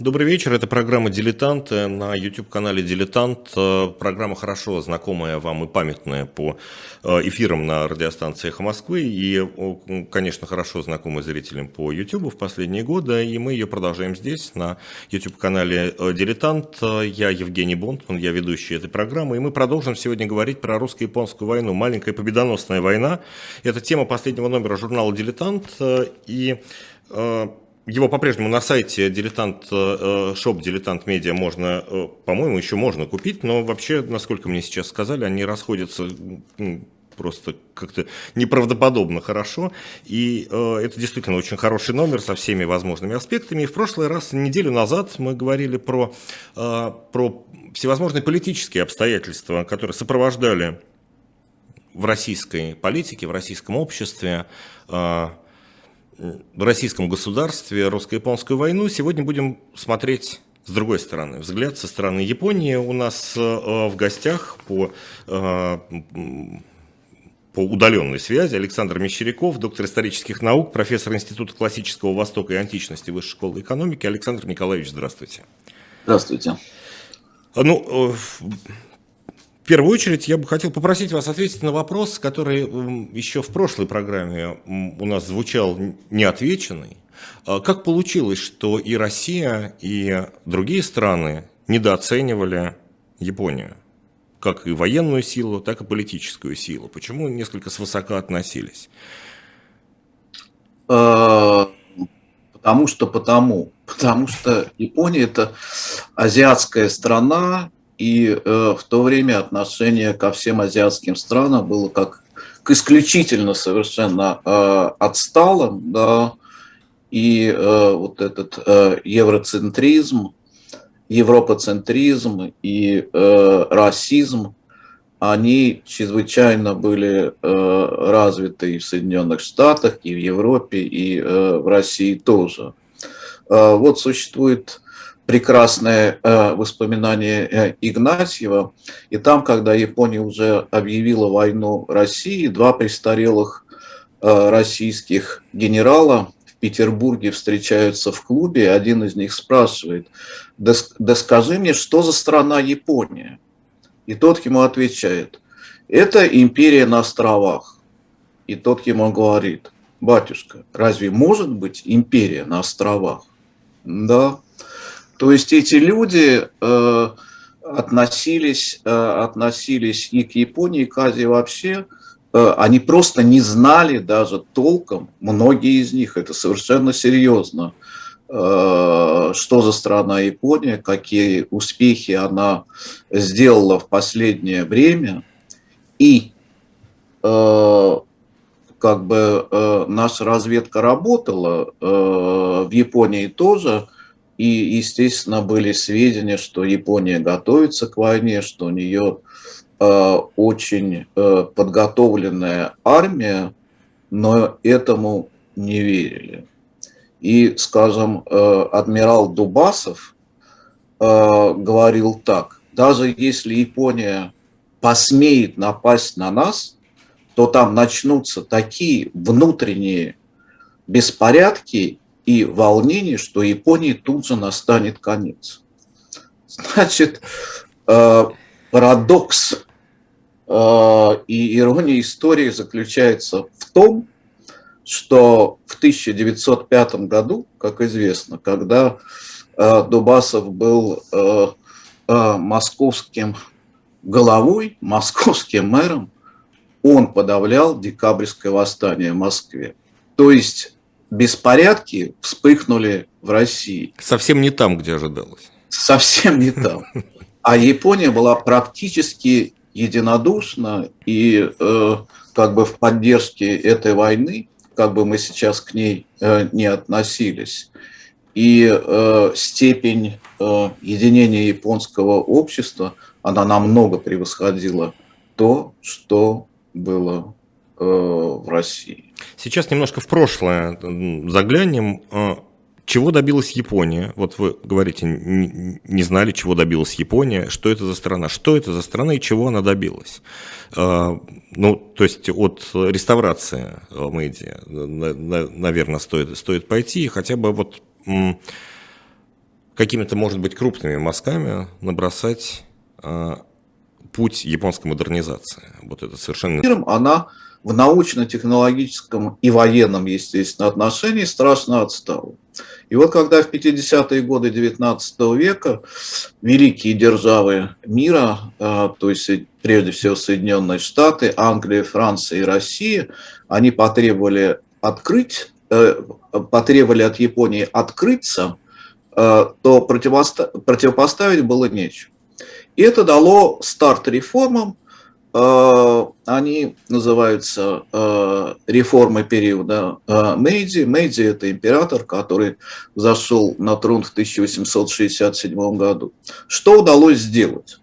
Добрый вечер, это программа «Дилетант» на YouTube-канале «Дилетант». Э, программа хорошо знакомая вам и памятная по э, эфирам на радиостанции «Эхо Москвы» и, конечно, хорошо знакомая зрителям по YouTube в последние годы. И мы ее продолжаем здесь, на YouTube-канале э, «Дилетант». Я Евгений Бунтман, я ведущий этой программы. И мы продолжим сегодня говорить про русско-японскую войну. Маленькая победоносная война. Это тема последнего номера журнала «Дилетант». И его по-прежнему на сайте дилетант, э, шоп дилетант медиа можно, э, по-моему, еще можно купить, но вообще, насколько мне сейчас сказали, они расходятся просто как-то неправдоподобно хорошо. И э, это действительно очень хороший номер со всеми возможными аспектами. И в прошлый раз, неделю назад, мы говорили про, э, про всевозможные политические обстоятельства, которые сопровождали в российской политике, в российском обществе э, российском государстве русско-японскую войну. Сегодня будем смотреть с другой стороны. Взгляд со стороны Японии. У нас э, в гостях по, э, по удаленной связи Александр Мещеряков, доктор исторических наук, профессор Института классического Востока и античности Высшей школы экономики. Александр Николаевич, здравствуйте. Здравствуйте. Ну, э, первую очередь я бы хотел попросить вас ответить на вопрос, который еще в прошлой программе у нас звучал неотвеченный. А как получилось, что и Россия, и другие страны недооценивали Японию? Как и военную силу, так и политическую силу. Почему несколько свысока относились? А, потому что потому. Потому что Япония это азиатская страна, и э, в то время отношение ко всем азиатским странам было как к исключительно совершенно э, отсталым, да, и э, вот этот э, евроцентризм, европоцентризм и э, расизм, они чрезвычайно были э, развиты и в Соединенных Штатах, и в Европе, и э, в России тоже. Э, вот существует прекрасное э, воспоминание э, Игнатьева. И там, когда Япония уже объявила войну России, два престарелых э, российских генерала в Петербурге встречаются в клубе, один из них спрашивает, да, да скажи мне, что за страна Япония? И тот ему отвечает, это империя на островах. И тот ему говорит, батюшка, разве может быть империя на островах? Да, то есть эти люди э, относились, э, относились и к Японии, и к Азии вообще, э, они просто не знали даже толком, многие из них, это совершенно серьезно, э, что за страна Япония, какие успехи она сделала в последнее время. И э, как бы э, наша разведка работала э, в Японии тоже – и, естественно, были сведения, что Япония готовится к войне, что у нее э, очень э, подготовленная армия, но этому не верили. И, скажем, э, адмирал Дубасов э, говорил так, даже если Япония посмеет напасть на нас, то там начнутся такие внутренние беспорядки и волнений, что Японии тут же настанет конец. Значит, э, парадокс э, и ирония истории заключается в том, что в 1905 году, как известно, когда э, Дубасов был московским головой, московским мэром, он подавлял декабрьское восстание в Москве. То есть беспорядки вспыхнули в России. Совсем не там, где ожидалось. Совсем не там. А Япония была практически единодушна и э, как бы в поддержке этой войны, как бы мы сейчас к ней э, не относились. И э, степень э, единения японского общества, она намного превосходила то, что было э, в России. Сейчас немножко в прошлое заглянем. А, чего добилась Япония? Вот вы говорите, не знали, чего добилась Япония. Что это за страна? Что это за страна и чего она добилась? А, ну, то есть от реставрации медиа, наверное, стоит, стоит пойти. Хотя бы вот какими-то, может быть, крупными мазками набросать путь японской модернизации. Вот это совершенно... Она в научно-технологическом и военном, естественно, отношении страшно отстала. И вот когда в 50-е годы 19 века великие державы мира, то есть прежде всего Соединенные Штаты, Англия, Франция и Россия, они потребовали открыть, э, потребовали от Японии открыться, э, то противопоставить было нечего. И это дало старт реформам. Э, они называются реформы периода Мэйдзи. Мэйдзи – это император, который зашел на трон в 1867 году. Что удалось сделать?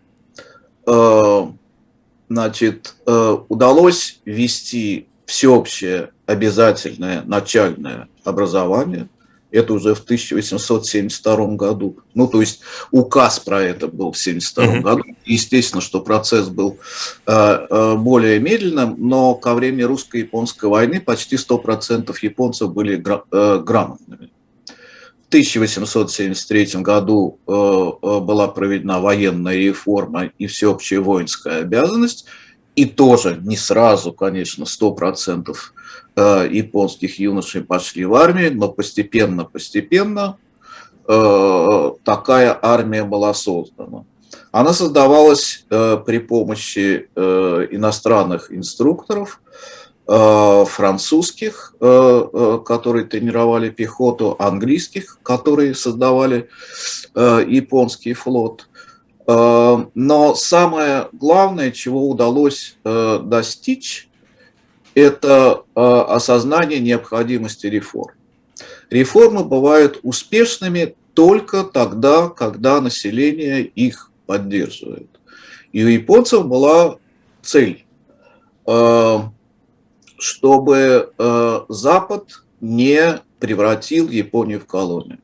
Значит, удалось ввести всеобщее обязательное начальное образование. Это уже в 1872 году. Ну, то есть указ про это был в 1972 mm-hmm. году. Естественно, что процесс был э, э, более медленным, но ко времени русско-японской войны почти 100% японцев были гра- э, грамотными. В 1873 году э, э, была проведена военная реформа и всеобщая воинская обязанность – и тоже не сразу, конечно, 100% э, японских юношей пошли в армию, но постепенно-постепенно э, такая армия была создана. Она создавалась э, при помощи иностранных инструкторов, французских, которые тренировали пехоту, английских, которые создавали японский флот – Э, но самое главное, чего удалось э, достичь, это э, осознание необходимости реформ. Реформы бывают успешными только тогда, когда население их поддерживает. И у японцев была цель, чтобы Запад не превратил Японию в колонию.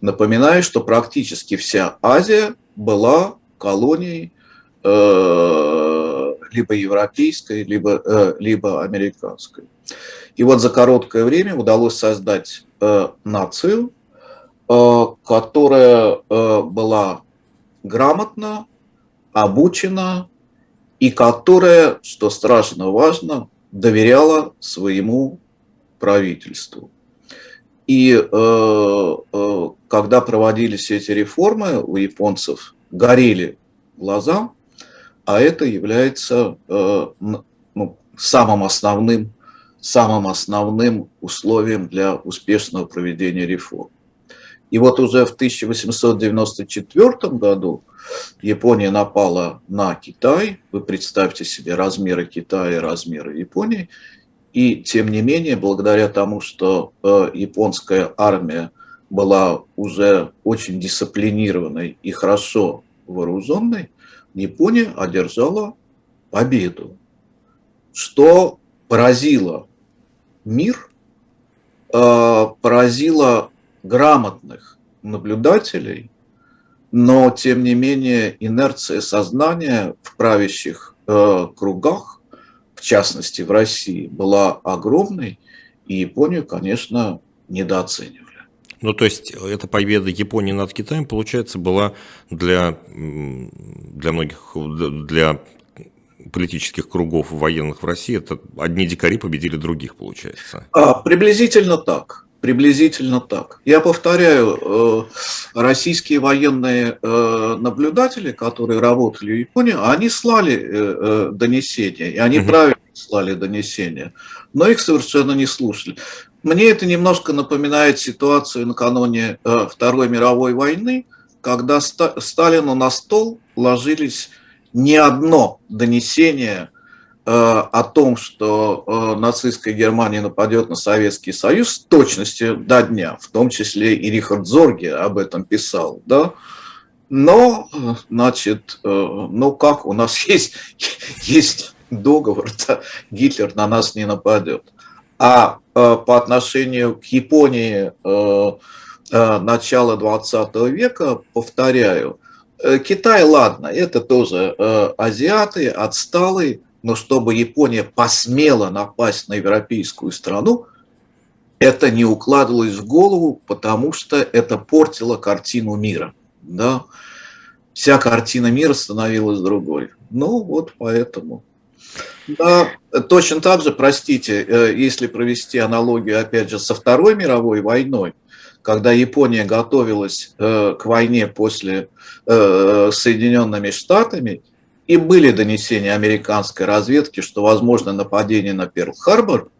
Напоминаю, что практически вся Азия была колонией э, либо европейской, либо, э, либо американской. И вот за короткое время удалось создать э, нацию, которая была грамотна, обучена и которая, что страшно важно, доверяла своему правительству. И э, э, когда проводились эти реформы, у японцев горели глаза, а это является э, ну, самым основным самым основным условием для успешного проведения реформ. И вот уже в 1894 году Япония напала на Китай. Вы представьте себе размеры Китая и размеры Японии. И тем не менее, благодаря тому, что э, японская армия была уже очень дисциплинированной и хорошо вооруженной, Япония одержала победу, что поразило мир, э, поразило грамотных наблюдателей, но тем не менее инерция сознания в правящих э, кругах частности в России, была огромной, и Японию, конечно, недооценивали. Ну, то есть, эта победа Японии над Китаем, получается, была для, для многих, для политических кругов военных в России, это одни дикари победили других, получается. А, приблизительно так. Приблизительно так. Я повторяю, э, российские военные э, наблюдатели, которые работали в Японии, они слали э, донесения, и они угу. правильно слали донесения, но их совершенно не слушали. Мне это немножко напоминает ситуацию накануне Второй мировой войны, когда Сталину на стол ложились не одно донесение Э, о том, что э, нацистская Германия нападет на Советский Союз с точностью до дня, в том числе и Рихард Зорге об этом писал, да, но, значит, э, ну как, у нас есть, есть договор, да, Гитлер на нас не нападет. А по отношению к Японии начала 20 века, повторяю, Китай, ладно, это тоже азиаты, отсталые, но чтобы Япония посмела напасть на европейскую страну, это не укладывалось в голову, потому что это портило картину мира. Да? Вся картина мира становилась другой. Ну, вот поэтому. Да, точно так же, простите, э, если провести аналогию, опять же, со Второй мировой войной, когда Япония готовилась э, к войне после э, Соединенными Штатами, и были донесения американской разведки, что возможно нападение на Перл-Харбор,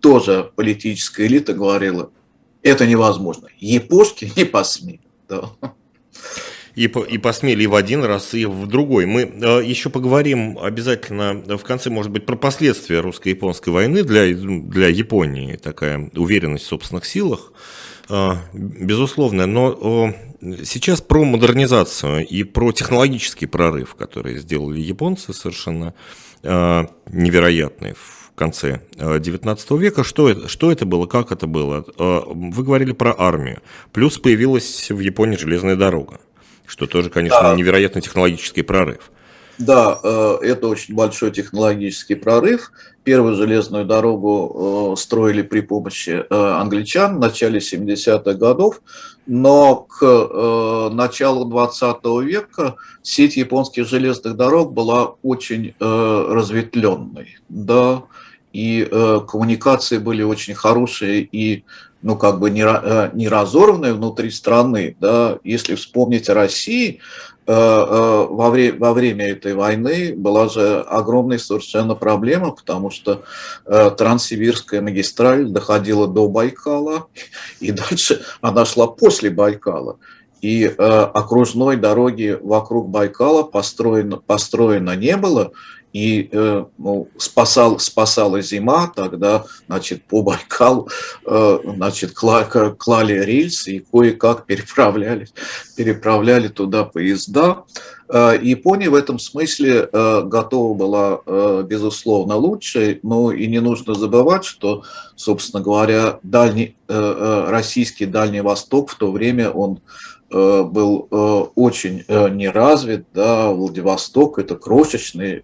тоже политическая элита говорила, это невозможно. Япошки не посмеют. Да. И, и посмели и в один раз, и в другой. Мы э, еще поговорим обязательно в конце, может быть, про последствия русско-японской войны для, для Японии. Такая уверенность в собственных силах, э, безусловно. Но э, сейчас про модернизацию и про технологический прорыв, который сделали японцы совершенно э, невероятный в конце XIX э, века. Что это, что это было, как это было? Э, вы говорили про армию. Плюс появилась в Японии железная дорога что тоже, конечно, да. невероятный технологический прорыв. Да, э, это очень большой технологический прорыв. Первую железную дорогу э, строили при помощи э, англичан в начале 70-х годов, но к началу 20 века сеть японских железных дорог была очень разветвленной. Да, и коммуникации были очень хорошие и ну, как бы не, э, не разорванные внутри страны, да, если вспомнить о России, э, э, во, время, во время этой войны была же огромная совершенно проблема, потому что Транссибирская магистраль доходила до Байкала, и дальше она шла после Байкала. И окружной дороги вокруг Байкала построено, построено не было, и э, ну, спасал, спасала зима, тогда, значит, по Байкалу, э, значит, клали, клали рельсы и кое-как переправляли, переправляли туда поезда. Э, Япония в этом смысле э, готова была, э, безусловно, лучше, но и не нужно забывать, что, собственно говоря, дальний, э, э, российский Дальний Восток в то время он Э, был э, очень э, неразвит, да, Владивосток это крошечный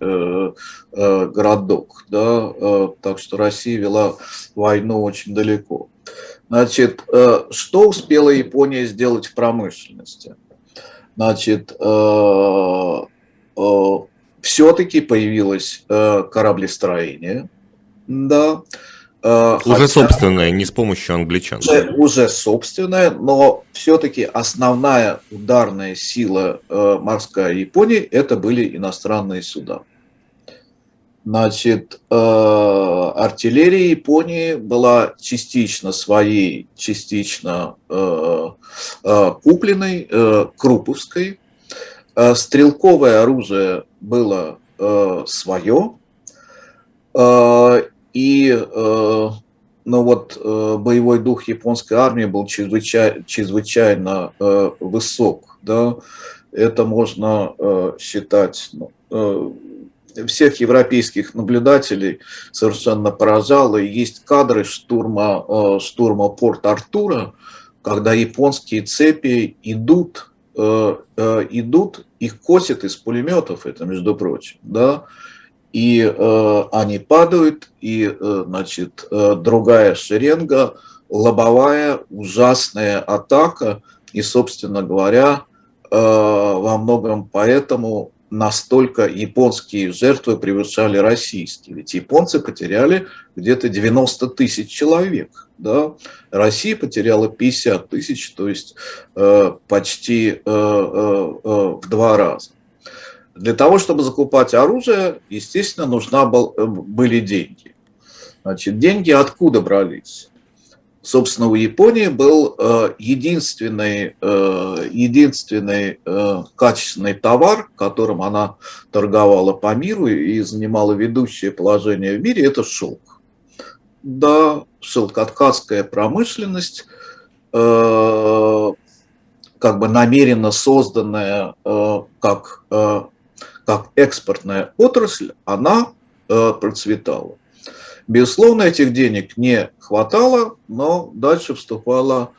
городок, да, так что Россия вела войну очень далеко. Значит, что успела Япония сделать в промышленности? Значит, все-таки появилось кораблестроение, да, Э, уже Хотя, собственное, не с помощью англичан. Уже, уже собственное, но все-таки основная ударная сила э, морская Японии это были иностранные суда. Значит, э, артиллерия Японии была частично своей, частично э, э, купленной, э, круповской. Э, стрелковое оружие было э, свое. Э, и э, ну вот э, боевой дух японской армии был чрезвычайно, чрезвычайно э, высок. Да? Это можно считать ну, всех европейских наблюдателей совершенно поражало. И есть кадры штурма, штурма Порт-Артура, когда японские цепи идут, идут, их косят из пулеметов, это между прочим, да, и э, они падают, и, э, значит, э, другая шеренга, лобовая, ужасная атака, и, собственно говоря, э, во многом поэтому настолько японские жертвы превышали российские. Ведь японцы потеряли где-то 90 тысяч человек. Да? Россия потеряла 50 тысяч, то есть э, почти э, э, э, в два раза. Для того, чтобы закупать оружие, естественно, нужна был, э, были деньги. Значит, деньги откуда брались? Собственно, у Японии был э, единственный, э, единственный э, качественный товар, которым она торговала по миру и занимала ведущее положение в мире, это шелк. Да, шелкоткацкая промышленность, э, как бы намеренно созданная э, как как экспортная отрасль, она э, процветала. Безусловно, этих денег не хватало, но дальше вступала,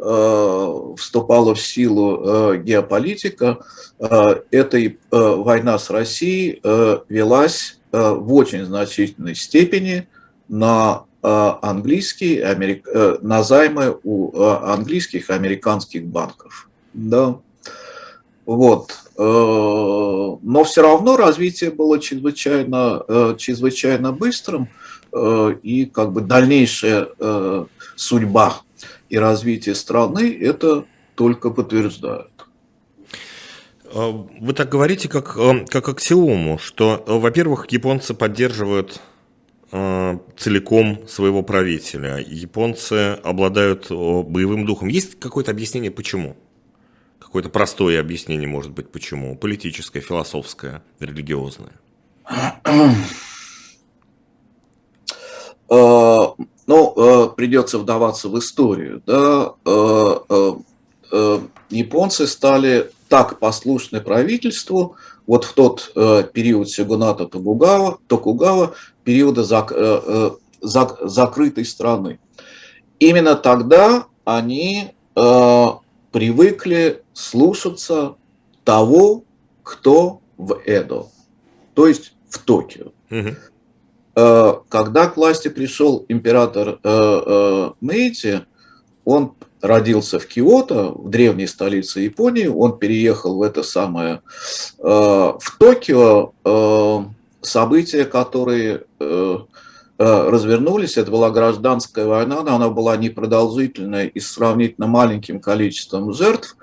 э, вступала в силу э, геополитика. Эта война с Россией велась в очень значительной степени на английские, на займы у английских и американских банков. Да. Вот. Но все равно развитие было чрезвычайно, чрезвычайно быстрым, и как бы дальнейшая судьба и развитие страны это только подтверждают. Вы так говорите, как, э, как аксиому, что, э, во-первых, японцы поддерживают э, целиком своего правителя. Японцы обладают боевым духом. Есть какое-то объяснение, почему? Какое-то простое объяснение, может быть, почему? Политическое, философское, религиозное. Ну, придется вдаваться в историю. Да? Японцы стали так послушны правительству вот в тот э, период Сигуната Токугава, Токугава периода зак, э, э, зак, закрытой страны. Именно тогда они э, привыкли слушаться того, кто в Эдо, то есть в Токио. Угу. Когда к власти пришел император э, э, Мэйти, он родился в Киото, в древней столице Японии. Он переехал в это самое, в Токио. События, которые развернулись, это была гражданская война, но она была непродолжительная и с сравнительно маленьким количеством жертв,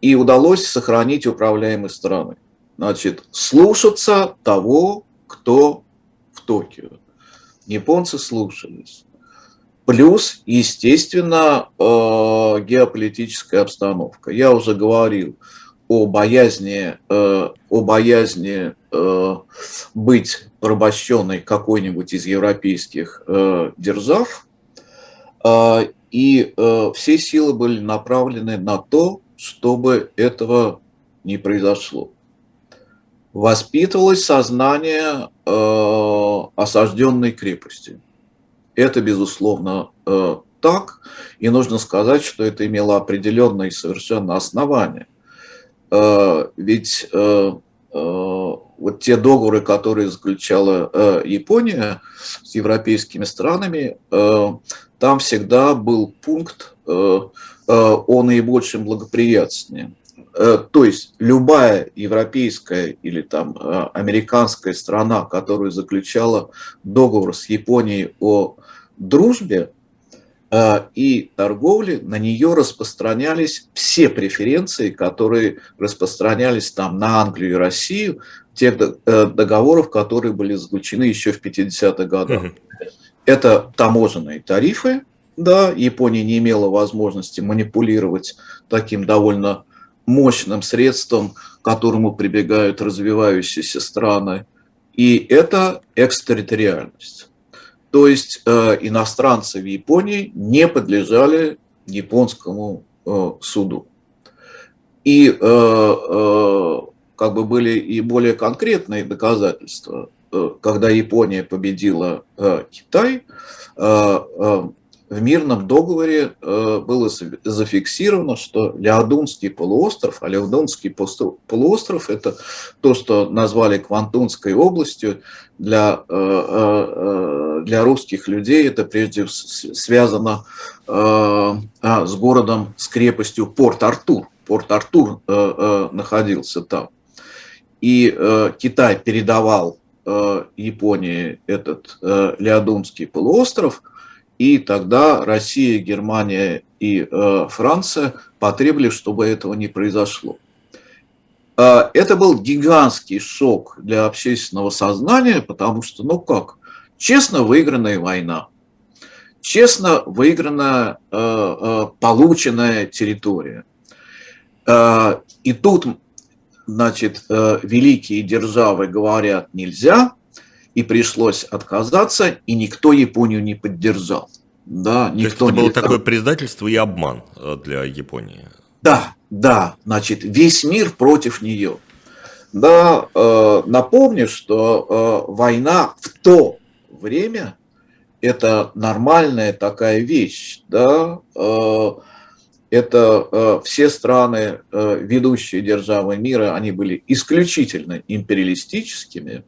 и удалось сохранить управляемость страны. Значит, слушаться того, кто в Токио. Японцы слушались. Плюс, естественно, э, геополитическая обстановка. Я уже говорил о боязни, э, о боязни э, быть порабощенной какой-нибудь из европейских держав. И все силы были направлены на то, чтобы этого не произошло. Воспитывалось сознание осажденной крепости – это, безусловно, э, так, и нужно сказать, что это имело определенные совершенно основания. Э, ведь э, вот те договоры, которые заключала Япония с европейскими странами, там всегда был пункт о наибольшем благоприятстве. То есть любая европейская или там американская страна, которая заключала договор с Японией о дружбе и торговле на нее распространялись все преференции, которые распространялись там на Англию и Россию, тех э, договоров, которые были заключены еще в 50-х годах. Угу. Это таможенные тарифы, да, Япония не имела возможности манипулировать таким довольно мощным средством, к которому прибегают развивающиеся страны. И это экстерриториальность. То есть э, иностранцы в Японии не подлежали японскому э, суду. И э, э, как бы были и более конкретные доказательства. Э, когда Япония победила э, Китай, э, э, в мирном договоре э, было зафиксировано, что Леодунский полуостров, а Леодунский полуостров – это то, что назвали Квантунской областью, для, э, э, для русских людей это прежде связано а, с городом, с крепостью Порт-Артур. Порт-Артур находился там. И Китай передавал Японии этот Леодунский полуостров – и тогда Россия, Германия и э, Франция потребовали, чтобы этого не произошло. Э, это был гигантский шок для общественного сознания, потому что, ну как, честно выигранная война, честно выигранная, э, э, полученная территория. Э, и тут, значит, э, великие державы говорят нельзя – и пришлось отказаться, и никто Японию не поддержал. Да, никто То есть это было не... такое предательство и обман для Японии. Да, да, значит, весь мир против нее. Да, э, напомню, что э, война в то время это нормальная такая вещь, да, э, это э, все страны, э, ведущие державы мира, они были исключительно империалистическими,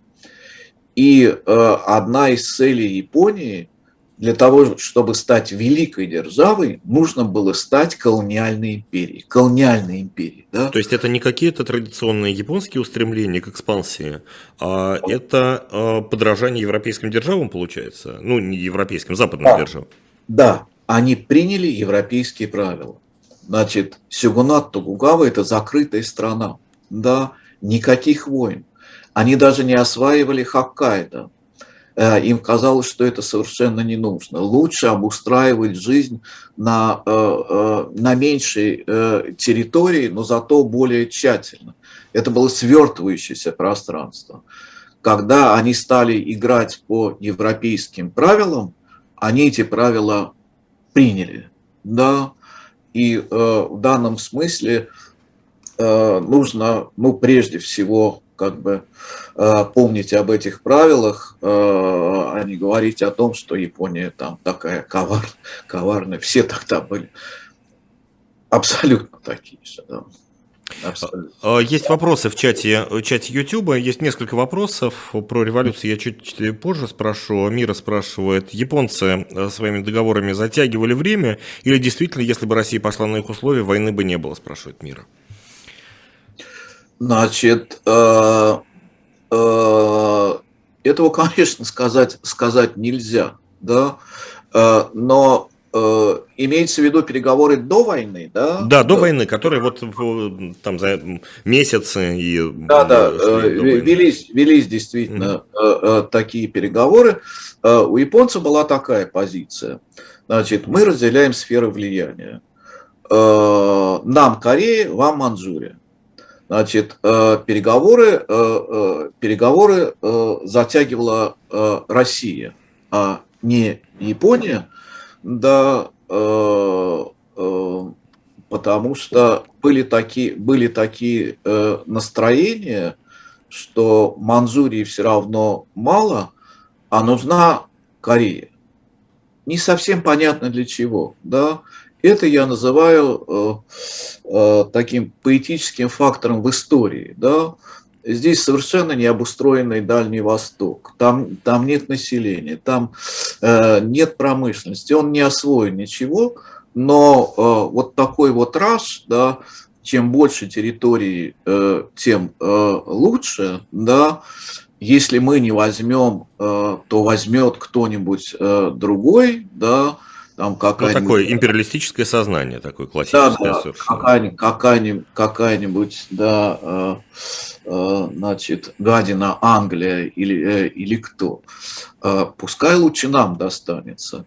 и э, одна из целей Японии для того, чтобы стать великой державой, нужно было стать колониальной империей. Колониальной империей да? То есть это не какие-то традиционные японские устремления к экспансии, а это а, подражание европейским державам, получается? Ну, не европейским, западным да. державам. Да, они приняли европейские правила. Значит, Сюгунат Тогугава – это закрытая страна. Да, никаких войн. Они даже не осваивали Хоккайдо. Э, им казалось, что это совершенно не нужно. Лучше обустраивать жизнь на, э, э, на меньшей территории, но зато более тщательно. Это было свертывающееся пространство. Когда они стали играть по европейским правилам, они эти правила приняли. Да? И в данном смысле нужно, ну, прежде всего, как бы э, помнить об этих правилах, э, а не говорить о том, что Япония там такая ковар, коварная. Все тогда были абсолютно такие же. Да. Абсолютно. А, есть вопросы в чате, в чате YouTube, есть несколько вопросов про революцию, я чуть позже спрошу. Мира спрашивает, японцы э, своими договорами затягивали время или действительно, если бы Россия пошла на их условия, войны бы не было, спрашивает Мира. Значит, э, э, этого, конечно, сказать, сказать нельзя, да, э, но имеется в виду переговоры до войны, да? Да, до войны, которые вот там за месяцы и... Да, да, велись, велись действительно mm-hmm. такие переговоры. У японцев была такая позиция. Значит, мы разделяем сферы влияния. Нам Корея, вам Манчжурия. Значит, э, переговоры, э, э, переговоры затягивала Россия, а не Япония, да, потому что были такие, были такие настроения, что Манчжурии все равно мало, а нужна Корея. Не совсем понятно для чего, да. Это я называю э, э, таким поэтическим фактором в истории. Да? Здесь совершенно не обустроенный Дальний Восток, там, там нет населения, там э, нет промышленности, он не освоен ничего, но э, вот такой вот раз, да, чем больше территорий, э, тем э, лучше, да, если мы не возьмем, э, то возьмет кто-нибудь э, другой, да, там какая ну, такое империалистическое сознание, такое классическое да, да, какая-нибудь, какая-нибудь, какая-нибудь, да, э, э, значит, гадина Англия или, э, или кто. Э, пускай лучше нам достанется.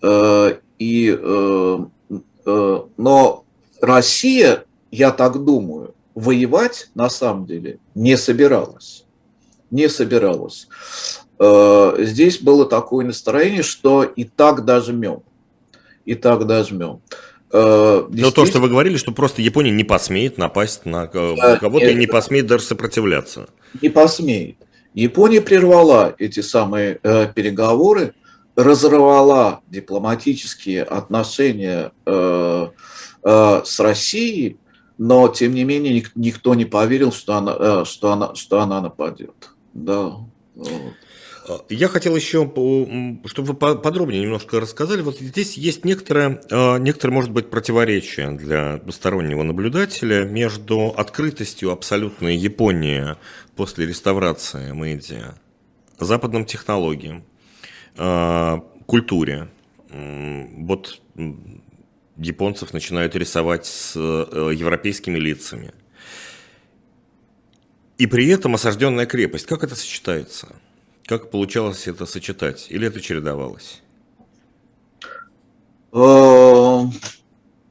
Э, и, э, э, но Россия, я так думаю, воевать на самом деле не собиралась. Не собиралась. Э, здесь было такое настроение, что и так дожмем и так дожмем. Э, Но то, что вы говорили, что просто Япония не посмеет напасть на кого-то и не посмеет даже сопротивляться. Не посмеет. Япония прервала эти самые э, переговоры, разорвала дипломатические отношения э, э, с Россией, но тем не менее никто не поверил, что она, э, что она, что она нападет. Да. Вот. Я хотел еще, чтобы вы подробнее немножко рассказали. Вот здесь есть некоторое, а, некоторое, может быть, противоречие для стороннего наблюдателя между открытостью абсолютной Японии после реставрации Мэйдзи, западным технологиям, а, культуре. Вот японцев начинают рисовать с э, европейскими лицами. И при этом осажденная крепость. Как это сочетается? Как получалось это сочетать? Или это чередовалось? Э,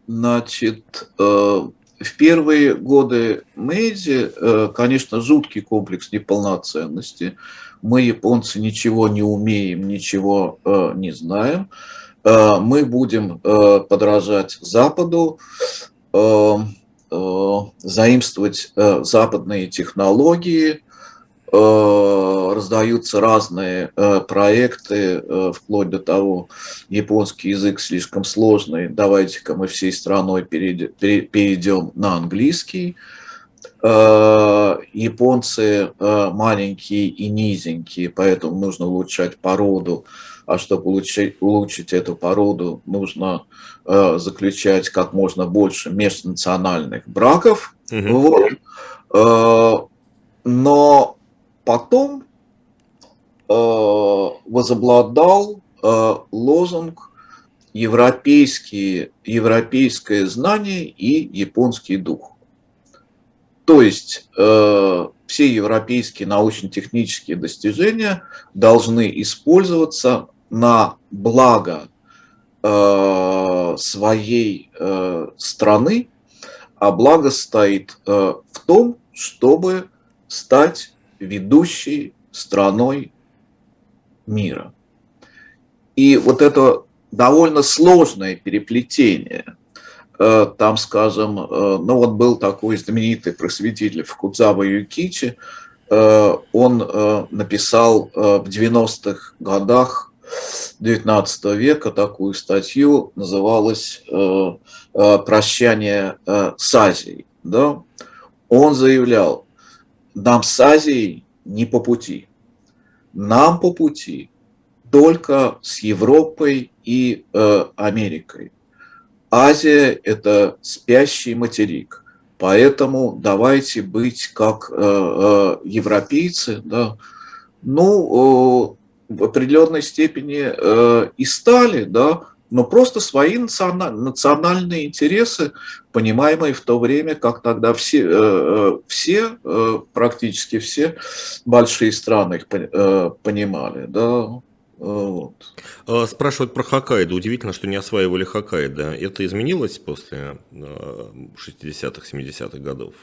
значит, э, в первые годы Мэйзи, э, конечно, жуткий комплекс неполноценности. Мы, японцы, ничего не умеем, ничего не знаем. Мы будем подражать Западу, заимствовать западные технологии, раздаются разные э, проекты, э, вплоть до того, японский язык слишком сложный, давайте-ка мы всей страной перейдем на английский. Японцы маленькие и низенькие, поэтому нужно улучшать породу. а чтобы улучшить, улучшить эту породу, нужно э, заключать как можно больше межнациональных браков. Угу. Вот. Э, но потом э, возобладал э, лозунг европейские, европейское знание и японский дух. То есть э, все европейские научно-технические достижения должны использоваться на благо э, своей э, страны, а благо стоит э, в том, чтобы стать ведущей страной мира. И вот это довольно сложное переплетение – Э, там, скажем, э, ну вот был такой знаменитый просветитель Фукудзава Юкичи, э, он написал в 90-х годах 19 века такую статью, называлась «Прощание с Азией». Да? Он заявлял, нам с Азией не по пути, нам по пути только с Европой и Америкой. Азия – это спящий материк. Поэтому давайте быть как э, э, европейцы, да, ну, э, в определенной степени э, и стали, да, но просто свои национальные интересы, понимаемые в то время, как тогда все, э, э, все практически все большие страны их понимали. Да. Вот. А, спрашивают про Хоккайдо. Удивительно, что не осваивали Хоккайдо. Это изменилось после 60-х, 70-х годов?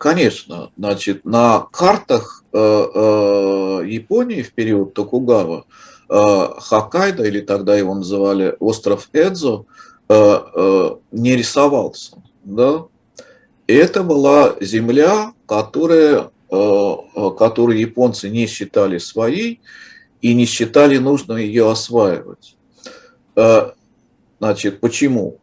Конечно. Значит, на картах Японии в период Токугава Хоккайдо, или тогда его называли остров Эдзо, не рисовался. Да? Это была земля, которая, которую японцы не считали своей, и не считали нужным ее осваивать. Э, значит, почему?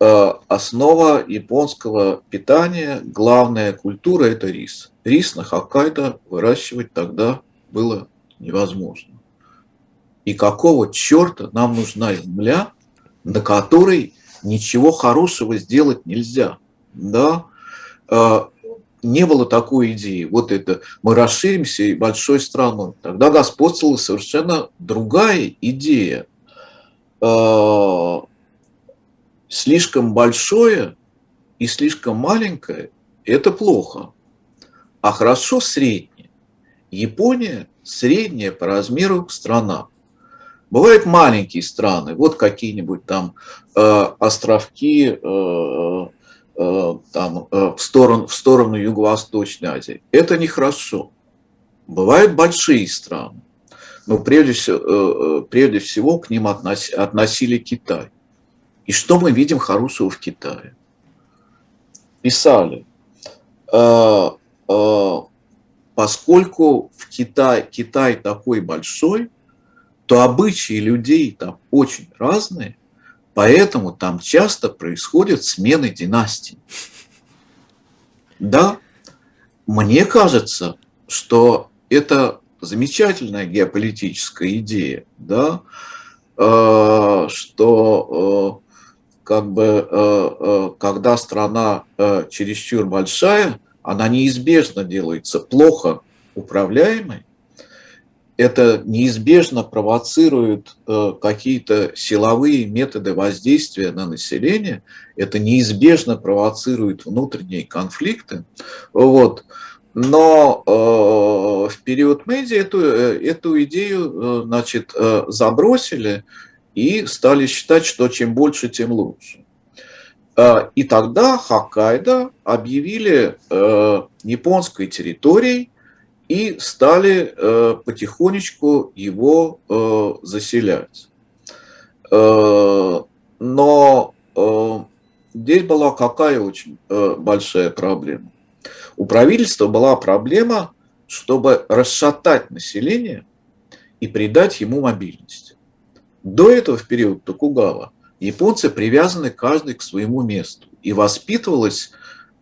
Э, основа японского питания, главная культура – это рис. Рис на Хоккайдо выращивать тогда было невозможно. И какого черта нам нужна земля, на которой ничего хорошего сделать нельзя? Да? Э, не было такой идеи, вот это мы расширимся и большой страной. Тогда господствовала совершенно другая идея. А, слишком большое и слишком маленькое – это плохо, а хорошо среднее. Япония – средняя по размеру страна. Бывают маленькие страны, вот какие-нибудь там э, островки э, Э, там, э, в, сторону, в сторону Юго-Восточной Азии. Это нехорошо. Бывают большие страны, но прежде всего, э, прежде всего к ним относили Китай. И что мы видим хорошего в Китае? Писали, поскольку в Китай, Китай такой большой, то обычаи людей там очень разные, Поэтому там часто происходят смены династий. Да, мне кажется, что это замечательная геополитическая идея, да, э, что э, как бы э, когда страна чересчур большая, она неизбежно делается плохо управляемой, это неизбежно провоцирует э, какие-то силовые методы воздействия на население, это неизбежно провоцирует внутренние конфликты. Вот. Но э, в период Мэйди эту, э, эту идею значит, забросили и стали считать, что чем больше, тем лучше. И тогда Хоккайдо объявили японской территорией, и стали э, потихонечку его э, заселять. Э, но э, здесь была какая очень э, большая проблема. У правительства была проблема, чтобы расшатать население и придать ему мобильность. До этого, в период Токугава, японцы привязаны каждый к своему месту. И воспитывалась,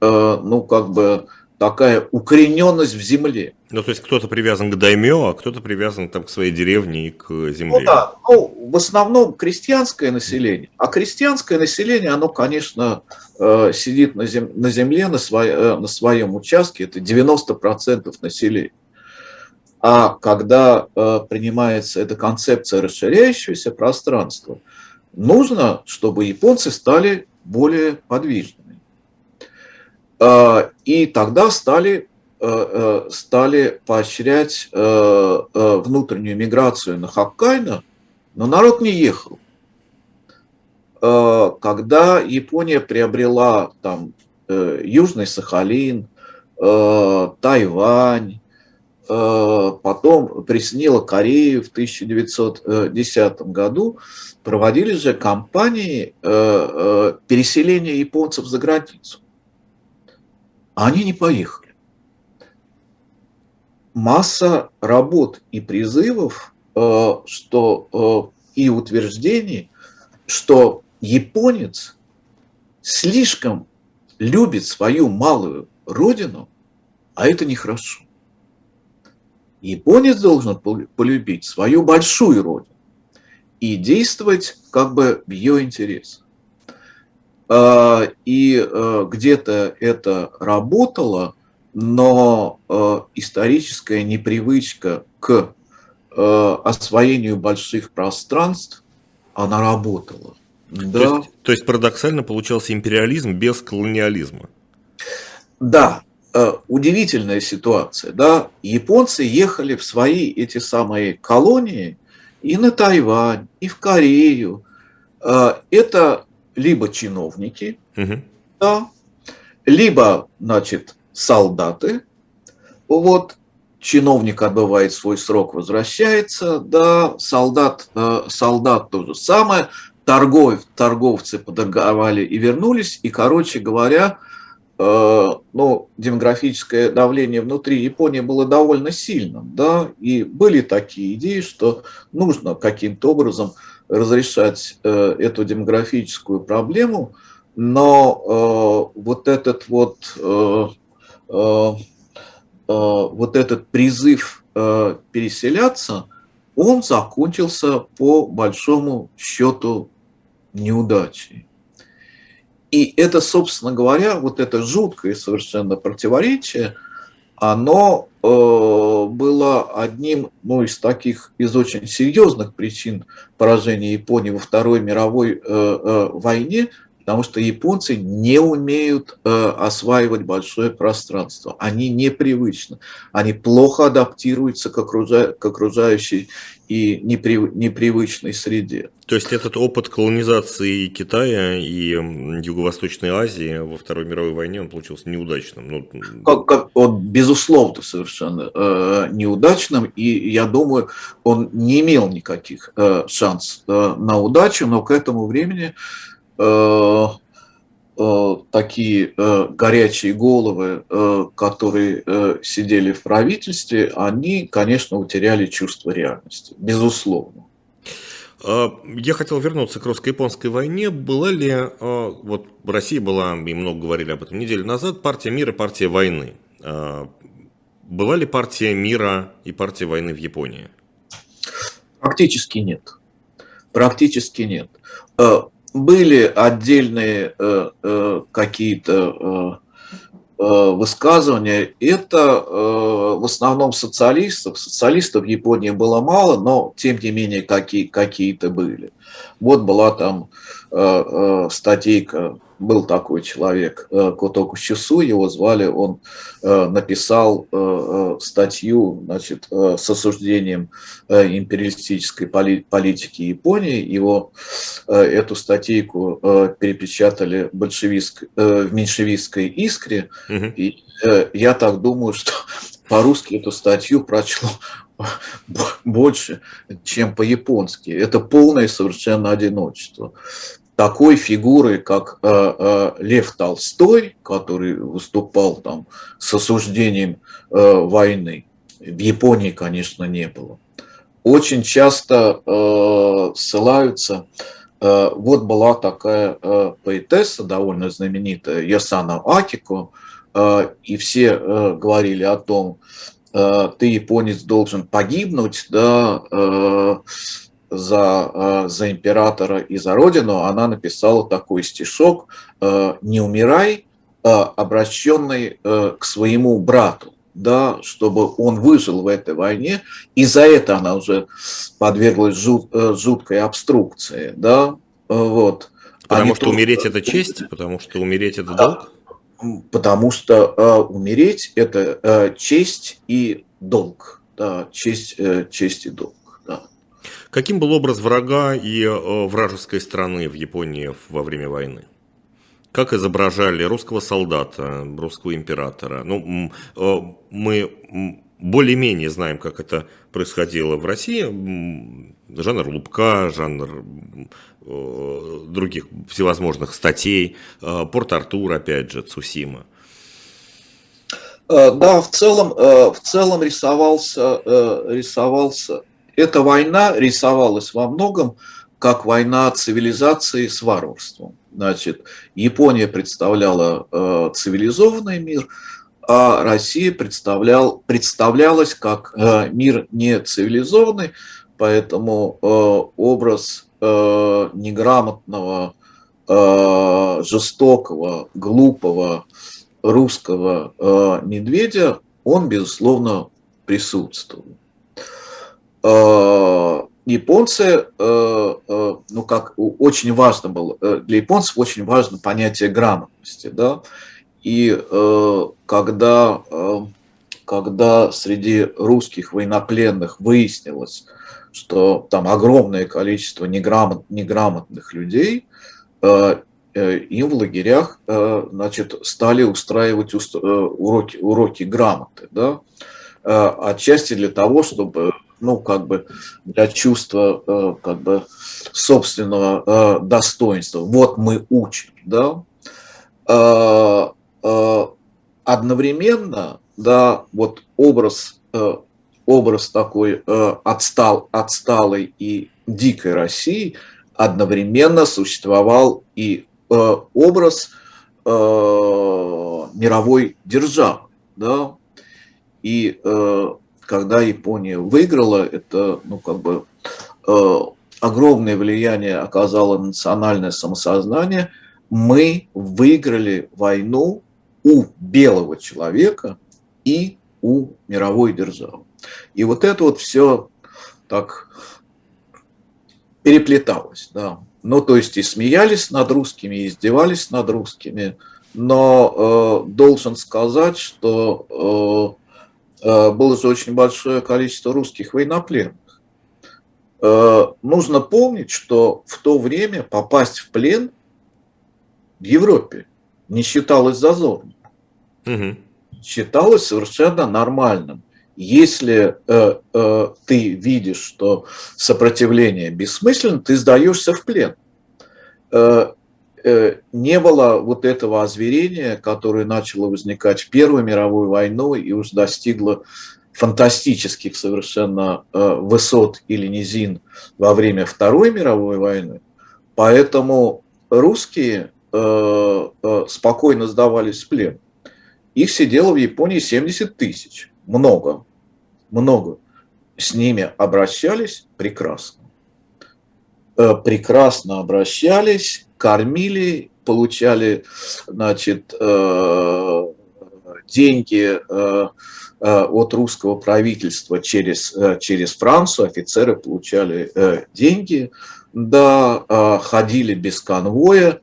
э, ну, как бы, такая укорененность в земле. Ну, то есть кто-то привязан к даймё, а кто-то привязан там, к своей деревне и к земле. Ну да, ну, в основном крестьянское население. А крестьянское население, оно, конечно, э, сидит на, зем, на земле, на, свой, э, на своем участке, это 90% населения. А когда э, принимается эта концепция расширяющегося пространства, нужно, чтобы японцы стали более подвижными. Э, и тогда стали, э, э стали поощрять внутреннюю миграцию на Хоккайдо, но народ не ехал. Когда Япония приобрела там Южный Сахалин, Тайвань, потом присоединила Корею в 1910 году, проводили же кампании переселения японцев за границу. Они не поехали. Масса работ и призывов, что и утверждений, что японец слишком любит свою малую родину, а это нехорошо. Японец должен полюбить свою большую родину и действовать как бы в ее интересах. А, и э, где-то это работало, но э, историческая непривычка к э, освоению больших пространств, она работала. Да. То, есть, то есть парадоксально получался империализм без колониализма. Да, удивительная ситуация. Да? Японцы ехали в свои эти самые колонии и на Тайвань, и в Корею. Это либо чиновники, угу. да, либо, значит, солдаты. Вот чиновник отбывает свой срок, возвращается, да, солдат, э, солдат то же самое, торгов, торговцы подорговали и вернулись, и, короче говоря, Э, ну, демографическое давление внутри Японии было довольно сильным, да, и были такие идеи, что нужно каким-то образом разрешать э, эту демографическую проблему, но э, вот этот вот вот этот призыв переселяться, он закончился по большому счету неудачей. И это, собственно говоря, вот это жуткое совершенно противоречие, оно э, было одним ну, из таких, из очень серьезных причин поражения Японии во Второй мировой э, э, войне, потому что японцы не умеют э, осваивать большое пространство, они непривычны, они плохо адаптируются к, окружа... к окружающей и непри... непривычной среде. То есть этот опыт колонизации Китая и Юго-Восточной Азии во Второй мировой войне он получился неудачным. Ну... Как, как, он, безусловно, совершенно э, неудачным, и я думаю, он не имел никаких э, шансов э, на удачу, но к этому времени такие э, горячие головы, которые сидели в правительстве, они, конечно, утеряли чувство реальности, безусловно. Я хотел вернуться к русско-японской войне. Была ли, вот Россия была, и много говорили об этом неделю назад, партия мира, партия войны. Была ли партия мира и партия войны в Японии? Практически нет. Практически нет были отдельные э, э, какие-то э, высказывания. Это в основном социалистов. Социалистов в Японии было мало, но тем не менее какие, какие-то были. Вот была там статейка был такой человек, э, Котоку Чусу, его звали, он э, написал э, статью значит, с осуждением империалистической политики Японии. Его, эту статейку перепечатали в меньшевистской искре. Угу. И я так думаю, что по-русски эту статью прочло больше, чем по-японски. Это полное совершенно одиночество такой фигуры, как э, э, Лев Толстой, который выступал там с осуждением э, войны, в Японии, конечно, не было. Очень часто э, ссылаются Вот была такая поэтесса, довольно знаменитая, Ясана Акико, и все говорили о том, ты, японец, должен погибнуть, да, за, за императора и за родину, она написала такой стишок «Не умирай», обращенный к своему брату да, чтобы он выжил в этой войне, и за это она уже подверглась жут, э, жуткой обструкции, да, вот. Потому а что умереть это честь, потому что умереть это долг? Потому что э, умереть это э, честь и долг, да, честь, э, честь и долг. Да. Каким был образ врага и э, вражеской страны в Японии во время войны? как изображали русского солдата, русского императора. Ну, э, мы более-менее знаем, как это происходило в России. Жанр Лубка, жанр э, других всевозможных статей. Э, Порт-Артур, опять же, Цусима. Да, в целом, в целом рисовался, рисовался. Эта война рисовалась во многом как война цивилизации с варварством. Значит, Япония представляла э, цивилизованный мир, а Россия представлял, представлялась как э, мир не цивилизованный, поэтому э, образ э, неграмотного, э, жестокого, глупого русского медведя, он, безусловно, присутствовал. Японцы, ну как очень важно было, для японцев очень важно понятие грамотности, да, и когда, когда среди русских военнопленных выяснилось, что там огромное количество неграмот, неграмотных людей, им в лагерях значит, стали устраивать уроки, уроки грамоты, да, отчасти для того, чтобы ну, как бы для чувства э, как бы собственного э, достоинства. Вот мы учим, да. Э, одновременно, да, вот образ, образ такой отстал, отсталой и дикой России одновременно существовал и образ мировой державы, да, и когда Япония выиграла, это, ну, как бы, э, огромное влияние оказало национальное самосознание. Мы выиграли войну у белого человека и у мировой державы. И вот это вот все так переплеталось, да. Ну, то есть и смеялись над русскими, и издевались над русскими, но э, должен сказать, что э, Э, было же очень большое количество русских военнопленных. Э, нужно помнить, что в то время попасть в плен в Европе не считалось зазорным. Угу. Считалось совершенно нормальным. Если э, э, ты видишь, что сопротивление бессмысленно, ты сдаешься в плен. Э, Э, не было вот этого озверения, которое начало возникать в Первую мировую войну и уже достигло фантастических совершенно э, высот или низин во время Второй мировой войны. Поэтому русские э, спокойно сдавались в плен. Их сидело в Японии 70 тысяч. Много. Много. С ними обращались прекрасно. Прекрасно обращались, кормили, получали, значит, э, деньги э, э, от русского правительства через, через Францию, офицеры получали деньги, да, ходили без конвоя,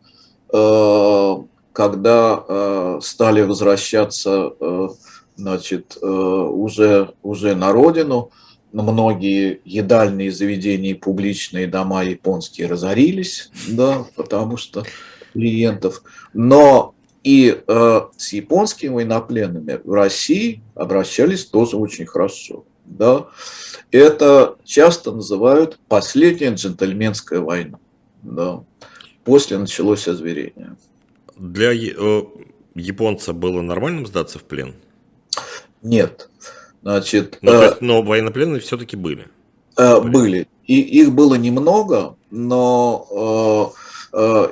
когда стали возвращаться, значит, уже, уже на родину, многие едальные заведения и публичные дома японские разорились, да, потому что клиентов. Но и э, с японскими военнопленными в России обращались тоже очень хорошо. Да. Это часто называют последняя джентльменская война. Да. После началось озверение. Для э, японца было нормальным сдаться в плен? Нет. Значит, но, ну, э, есть, но военнопленные все-таки были. Э, были. и их было немного, но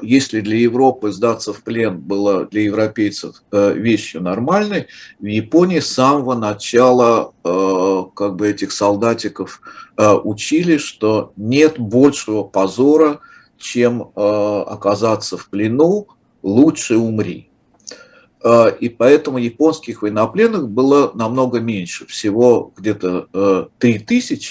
если для Европы сдаться в плен было для европейцев вещью нормальной, в Японии с самого начала как бы этих солдатиков учили, что нет большего позора, чем оказаться в плену, лучше умри. А, и поэтому японских военнопленных было намного меньше, всего где-то 3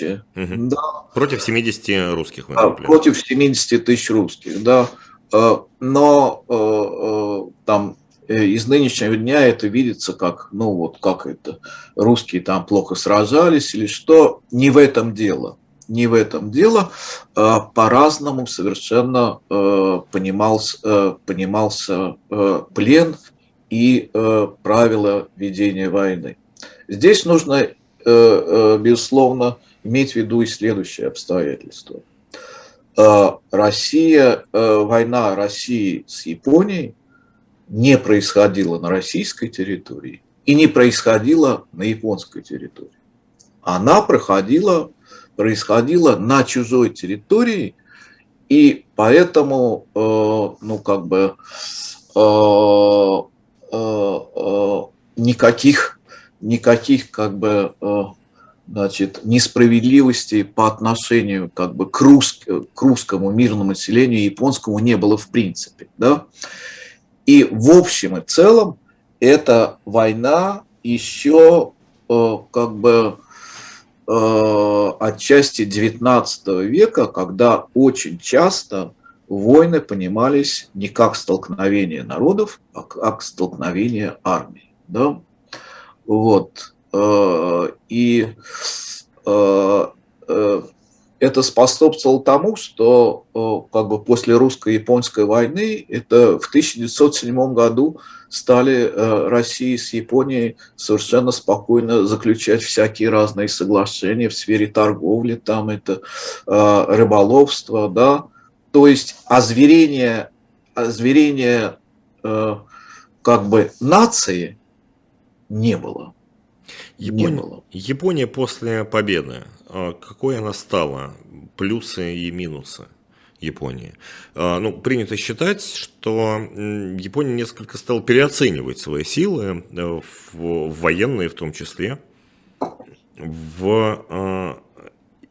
э. Угу. Да. Против 70 русских а, военнопленных. Против 70 тысяч русских, да. А, но э, э, там из нынешнего дня это видится как, ну вот, как это, русские там плохо сражались или что, не в этом дело. Не в этом дело, по-разному совершенно понимался, понимался плен и э, правила ведения войны. Здесь нужно, э, э, безусловно, иметь в виду и следующее обстоятельство. Э, Россия, э, война России с Японией не происходила на российской территории и не происходила на японской территории. Она проходила, происходила на чужой территории, и поэтому, э, ну, как бы, э, никаких, никаких как бы, э, значит, несправедливости по отношению как бы, к, рус, к русскому мирному населению японскому не было в принципе. Да? И в общем и целом эта война еще как бы отчасти XIX века, когда очень часто войны понимались не как столкновение народов, а как столкновение армий. Да? Вот. Э, и э, э, это способствовало тому, что как бы после русско-японской войны, это в 1907 году стали Россия с Японией совершенно спокойно заключать всякие разные соглашения в сфере торговли, там это рыболовство, да, то есть озверение, озверение э, как бы нации не было. Япония, не было. Япония после победы, а какой она стала? Плюсы и минусы Японии. А, ну, принято считать, что Япония несколько стала переоценивать свои силы, э, в, военные в том числе, в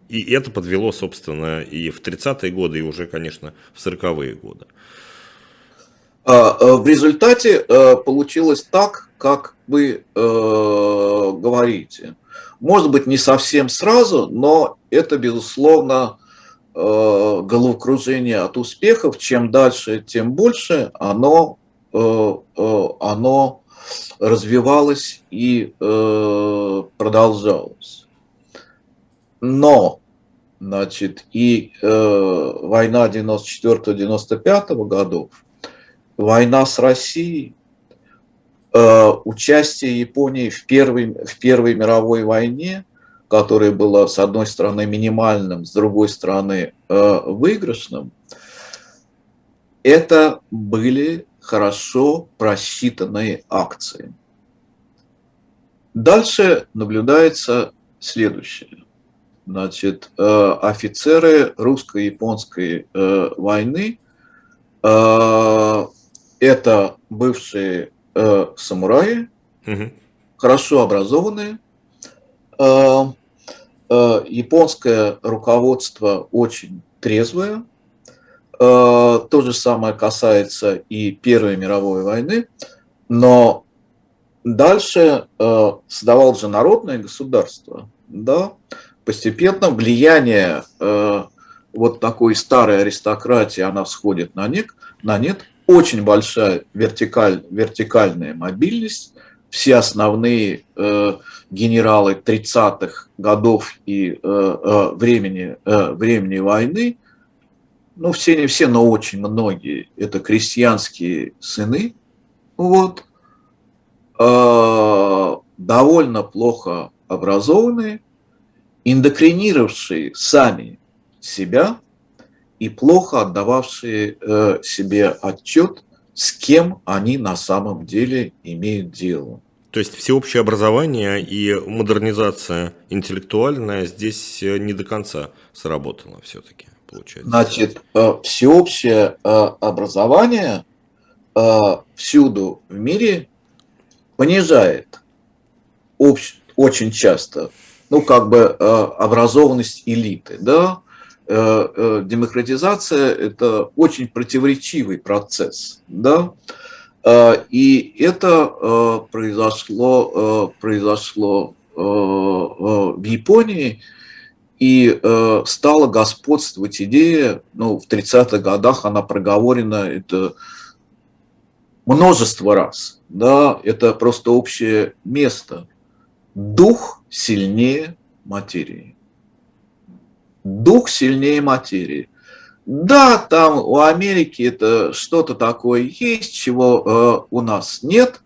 и это подвело, собственно, и в 30-е годы, и уже, конечно, в 40-е годы. А, э, в результате э, получилось так, как вы э, говорите. Может быть, не совсем сразу, но это, безусловно, головокружение от успехов. Чем дальше, тем больше оно, оно развивалось и продолжалось. Но, значит, и э, война 94-95 годов, война с Россией, э, участие Японии в первой, в первой мировой войне, которая была, с одной стороны, минимальным, с другой стороны, э, выигрышным, это были хорошо просчитанные акции. Дальше наблюдается следующее значит, э, офицеры русско-японской э, войны. Э, это бывшие самураи, угу. хорошо образованные. Японское руководство очень трезвое. То же самое касается и Первой мировой войны. Но дальше создавалось же народное государство, да, постепенно влияние э, вот такой старой аристократии, она всходит на нет, на нет. Очень большая вертикаль, вертикальная мобильность. Все основные э, генералы 30-х годов и э, времени, времени войны, ну все не все, но очень многие, это крестьянские сыны, вот, довольно плохо образованные, индокринировавшие сами себя и плохо отдававшие э, себе отчет, с кем они на самом деле имеют дело. То есть всеобщее образование и модернизация интеллектуальная здесь не до конца сработала все-таки, получается. Значит, всеобщее образование всюду в мире понижает очень часто, ну, как бы образованность элиты, да, Э, э, демократизация – это очень противоречивый процесс, да, э, и это произошло, произошло в Японии, и стала господствовать идея, ну, в 30-х годах она проговорена, это множество раз, да, это просто общее место. Дух сильнее материи дух сильнее материи. Да, там у Америки это что-то такое есть, чего э, у нас нет,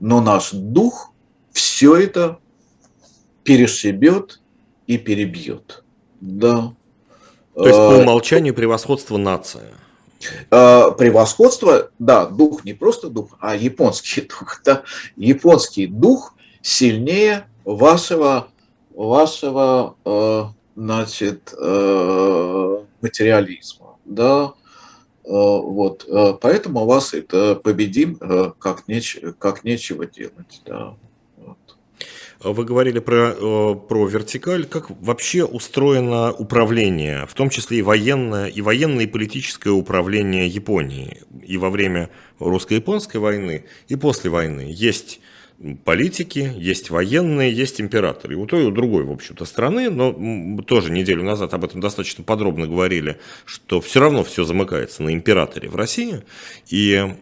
но наш дух все это перешибет и перебьет. Да. То есть по э, умолчанию превосходство нация. Э, превосходство, да, дух не просто дух, а японский дух. Да? Японский дух сильнее вашего, вашего э, значит, э, материализма. Да? Э, вот. Поэтому вас это победим, как, неч, как нечего делать. Да. Вы говорили про, про вертикаль. Как вообще устроено управление, в том числе и военное, и военное и политическое управление Японии и во время русско-японской войны, и после войны? Есть политики, есть военные, есть императоры. И у той, и у другой, в общем-то, страны, но тоже неделю назад об этом достаточно подробно говорили, что все равно все замыкается на императоре в России. И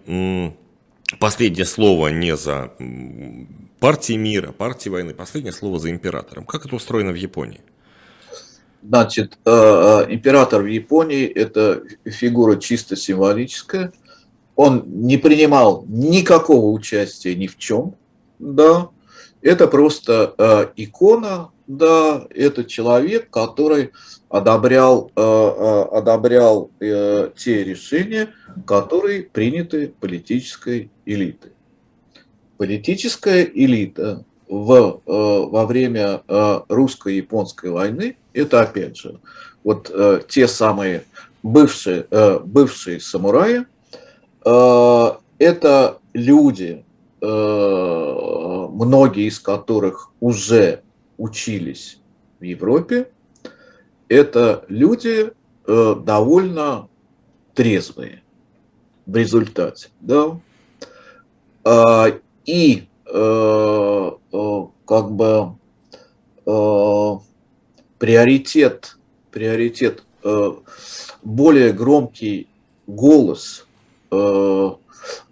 последнее слово не за партией мира, партией войны, последнее слово за императором. Как это устроено в Японии? Значит, э, э, император в Японии – это фигура чисто символическая. Он не принимал никакого участия ни в чем да, это просто э, икона, да, это человек, который одобрял, э, э, одобрял э, те решения, которые приняты политической элитой. Политическая элита в, э, во время э, русско-японской войны, это опять же, вот э, те самые бывшие, э, бывшие самураи, э, это люди, многие из которых уже учились в Европе, это люди э, довольно трезвые в результате. Да? А, и э, как бы приоритет, приоритет более громкий голос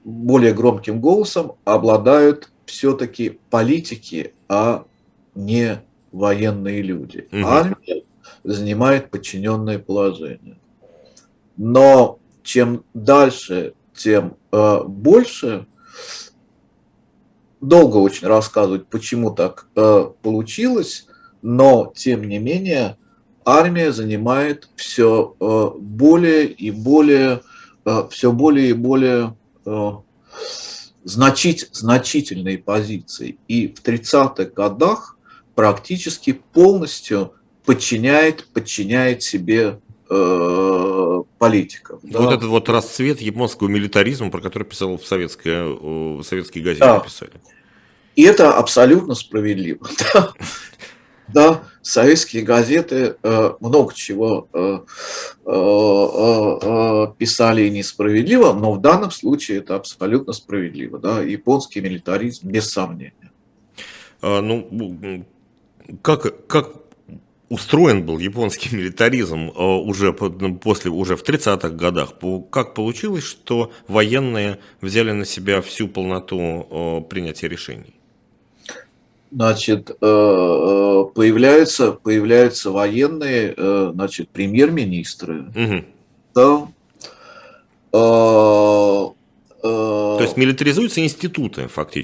более громким голосом обладают все-таки политики, а не военные люди. Угу. Армия занимает подчиненное положение. Но чем дальше, тем э, больше. Долго очень рассказывать, почему так э, получилось, но тем не менее армия занимает все э, более и более, э, все более и более значить, значительные позиции. И в 30-х годах практически полностью подчиняет, подчиняет себе э, политиков. Да. Вот этот вот расцвет японского милитаризма, про который писал в, советское, в советские газеты да. писали. И это абсолютно справедливо. Да да, советские газеты э, много чего э, э, писали несправедливо, но в данном случае это абсолютно справедливо. Да, японский милитаризм без сомнения. А, ну, как, как устроен был японский милитаризм уже после уже в 30-х годах. Как получилось, что военные взяли на себя всю полноту принятия решений? Значит, э, э, появляются, появляются военные, э, значит, премьер-министры. Угу. Да. То есть милитаризуются институты факти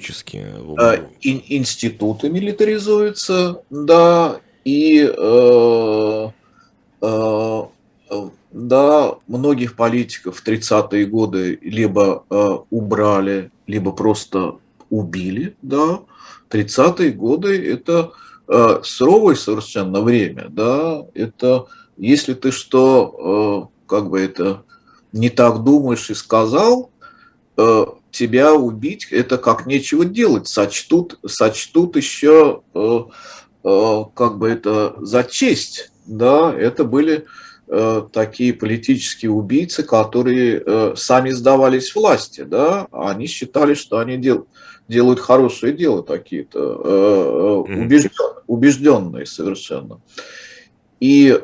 институты милитаризуются, да, и да, многих политиков в 30-е годы либо убрали, либо просто убили, да. 30-е годы – это э, суровое совершенно время, да. Это если ты что, э, как бы это, не так думаешь и сказал, э, тебя убить – это как нечего делать, сочтут, сочтут еще, как бы это, за честь, да, это были такие политические убийцы, которые сами сдавались власти, да, они считали, что они дел, делают хорошее дело такие-то, э, убежден, убежденные совершенно. И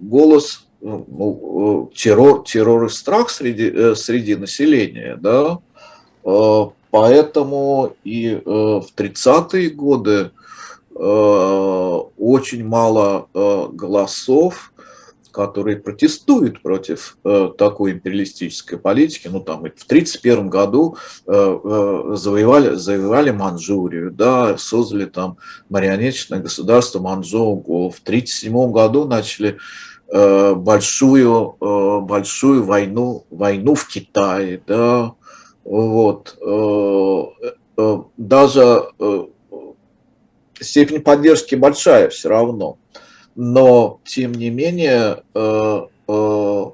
голос ну, террор, террор и страх среди, среди населения, да, поэтому и в 30-е годы очень мало голосов которые протестуют против э, такой империалистической политики. Ну, там, в 1931 году э, э, завоевали, завоевали Манчжурию, да, создали там марионеточное государство Манчжоу. В 1937 году начали э, большую, э, большую войну, войну в Китае, да, вот. Э, э, даже э, степень поддержки большая все равно но тем не менее э, э,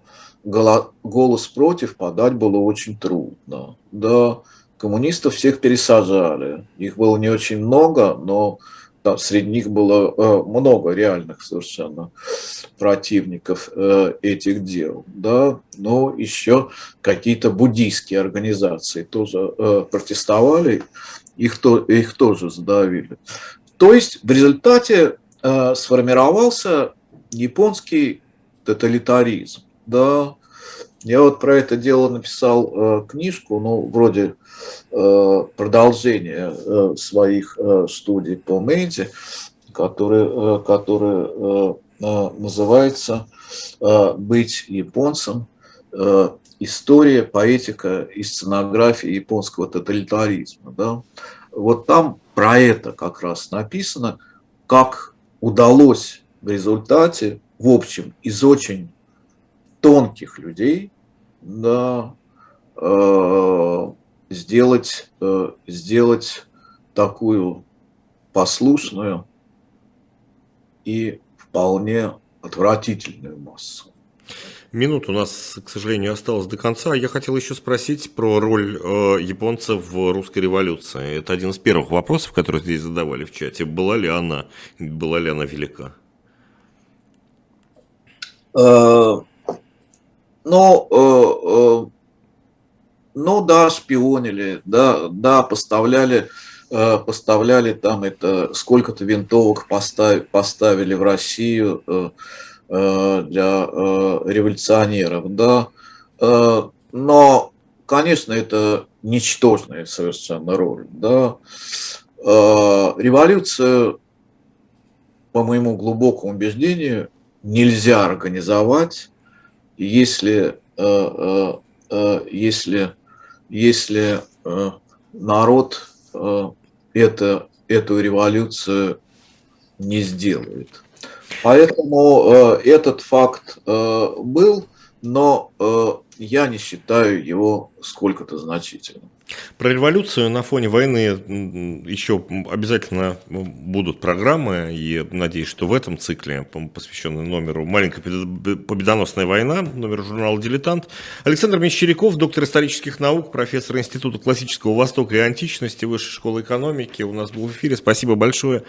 голос против подать было очень трудно. Да, коммунистов всех пересажали. Их было не очень много, но да, среди них было э, много реальных совершенно противников этих дел. Да, но еще какие-то буддийские организации тоже протестовали, их, то, их тоже задавили. То есть в результате Э, сформировался японский тоталитаризм. Да, я вот про это дело написал э, книжку, ну, вроде э, продолжения э, своих э, студий по Мэйди, который, э, который э, э, называется э, «Быть японцем. Э, история, поэтика и сценография японского тоталитаризма». Да? Вот там про это как раз написано, как удалось в результате, в общем, из очень тонких людей да, э, сделать, э, сделать такую послушную и вполне отвратительную массу. Минут у нас, к сожалению, осталось до конца. Я хотел еще спросить про роль э, японцев в русской революции. Это один из первых вопросов, которые здесь задавали в чате. Была ли она, была ли она велика? Э, ну, э, э, ну да, шпионили, да, да, поставляли, поставляли там это, сколько-то винтовок поставили, поставили в Россию, для э, революционеров, да, э, но, конечно, это ничтожная совершенно роль, да. Революцию, по моему глубокому убеждению, нельзя организовать, если, если, если народ это, эту революцию не сделает. Поэтому э, этот факт э, был, но э, я не считаю его сколько-то значительным. Про революцию на фоне войны еще обязательно будут программы, и надеюсь, что в этом цикле, посвященный номеру «Маленькая победоносная война», номер журнала «Дилетант», Александр Мещеряков, доктор исторических наук, профессор Института классического Востока и античности Высшей школы экономики, у нас был в эфире. Спасибо большое,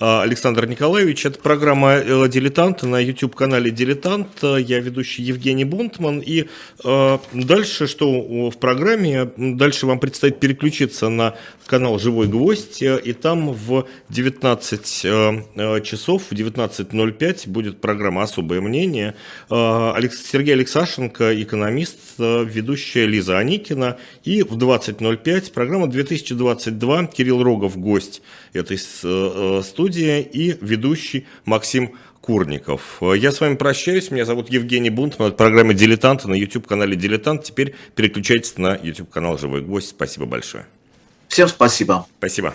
а, Александр Николаевич. Это программа э, «Дилетант» на YouTube-канале «Дилетант». Я ведущий Евгений Бунтман. И а, дальше, что в программе, дальше вам предстоит переключиться на канал «Живой гвоздь», э, и там в 19 э, э, часов, в 19.05 будет программа «Особое мнение». Сергей Алексашенко, экономист, ведущая Лиза Аникина, и в 20.05 программа «2022» Кирилл Рогов, гость этой студии, и ведущий Максим Курников. Я с вами прощаюсь. Меня зовут Евгений Бунтман. Это программа «Дилетант» на YouTube-канале «Дилетант». Теперь переключайтесь на YouTube-канал «Живой гвоздь». Спасибо большое. Всем спасибо. Спасибо.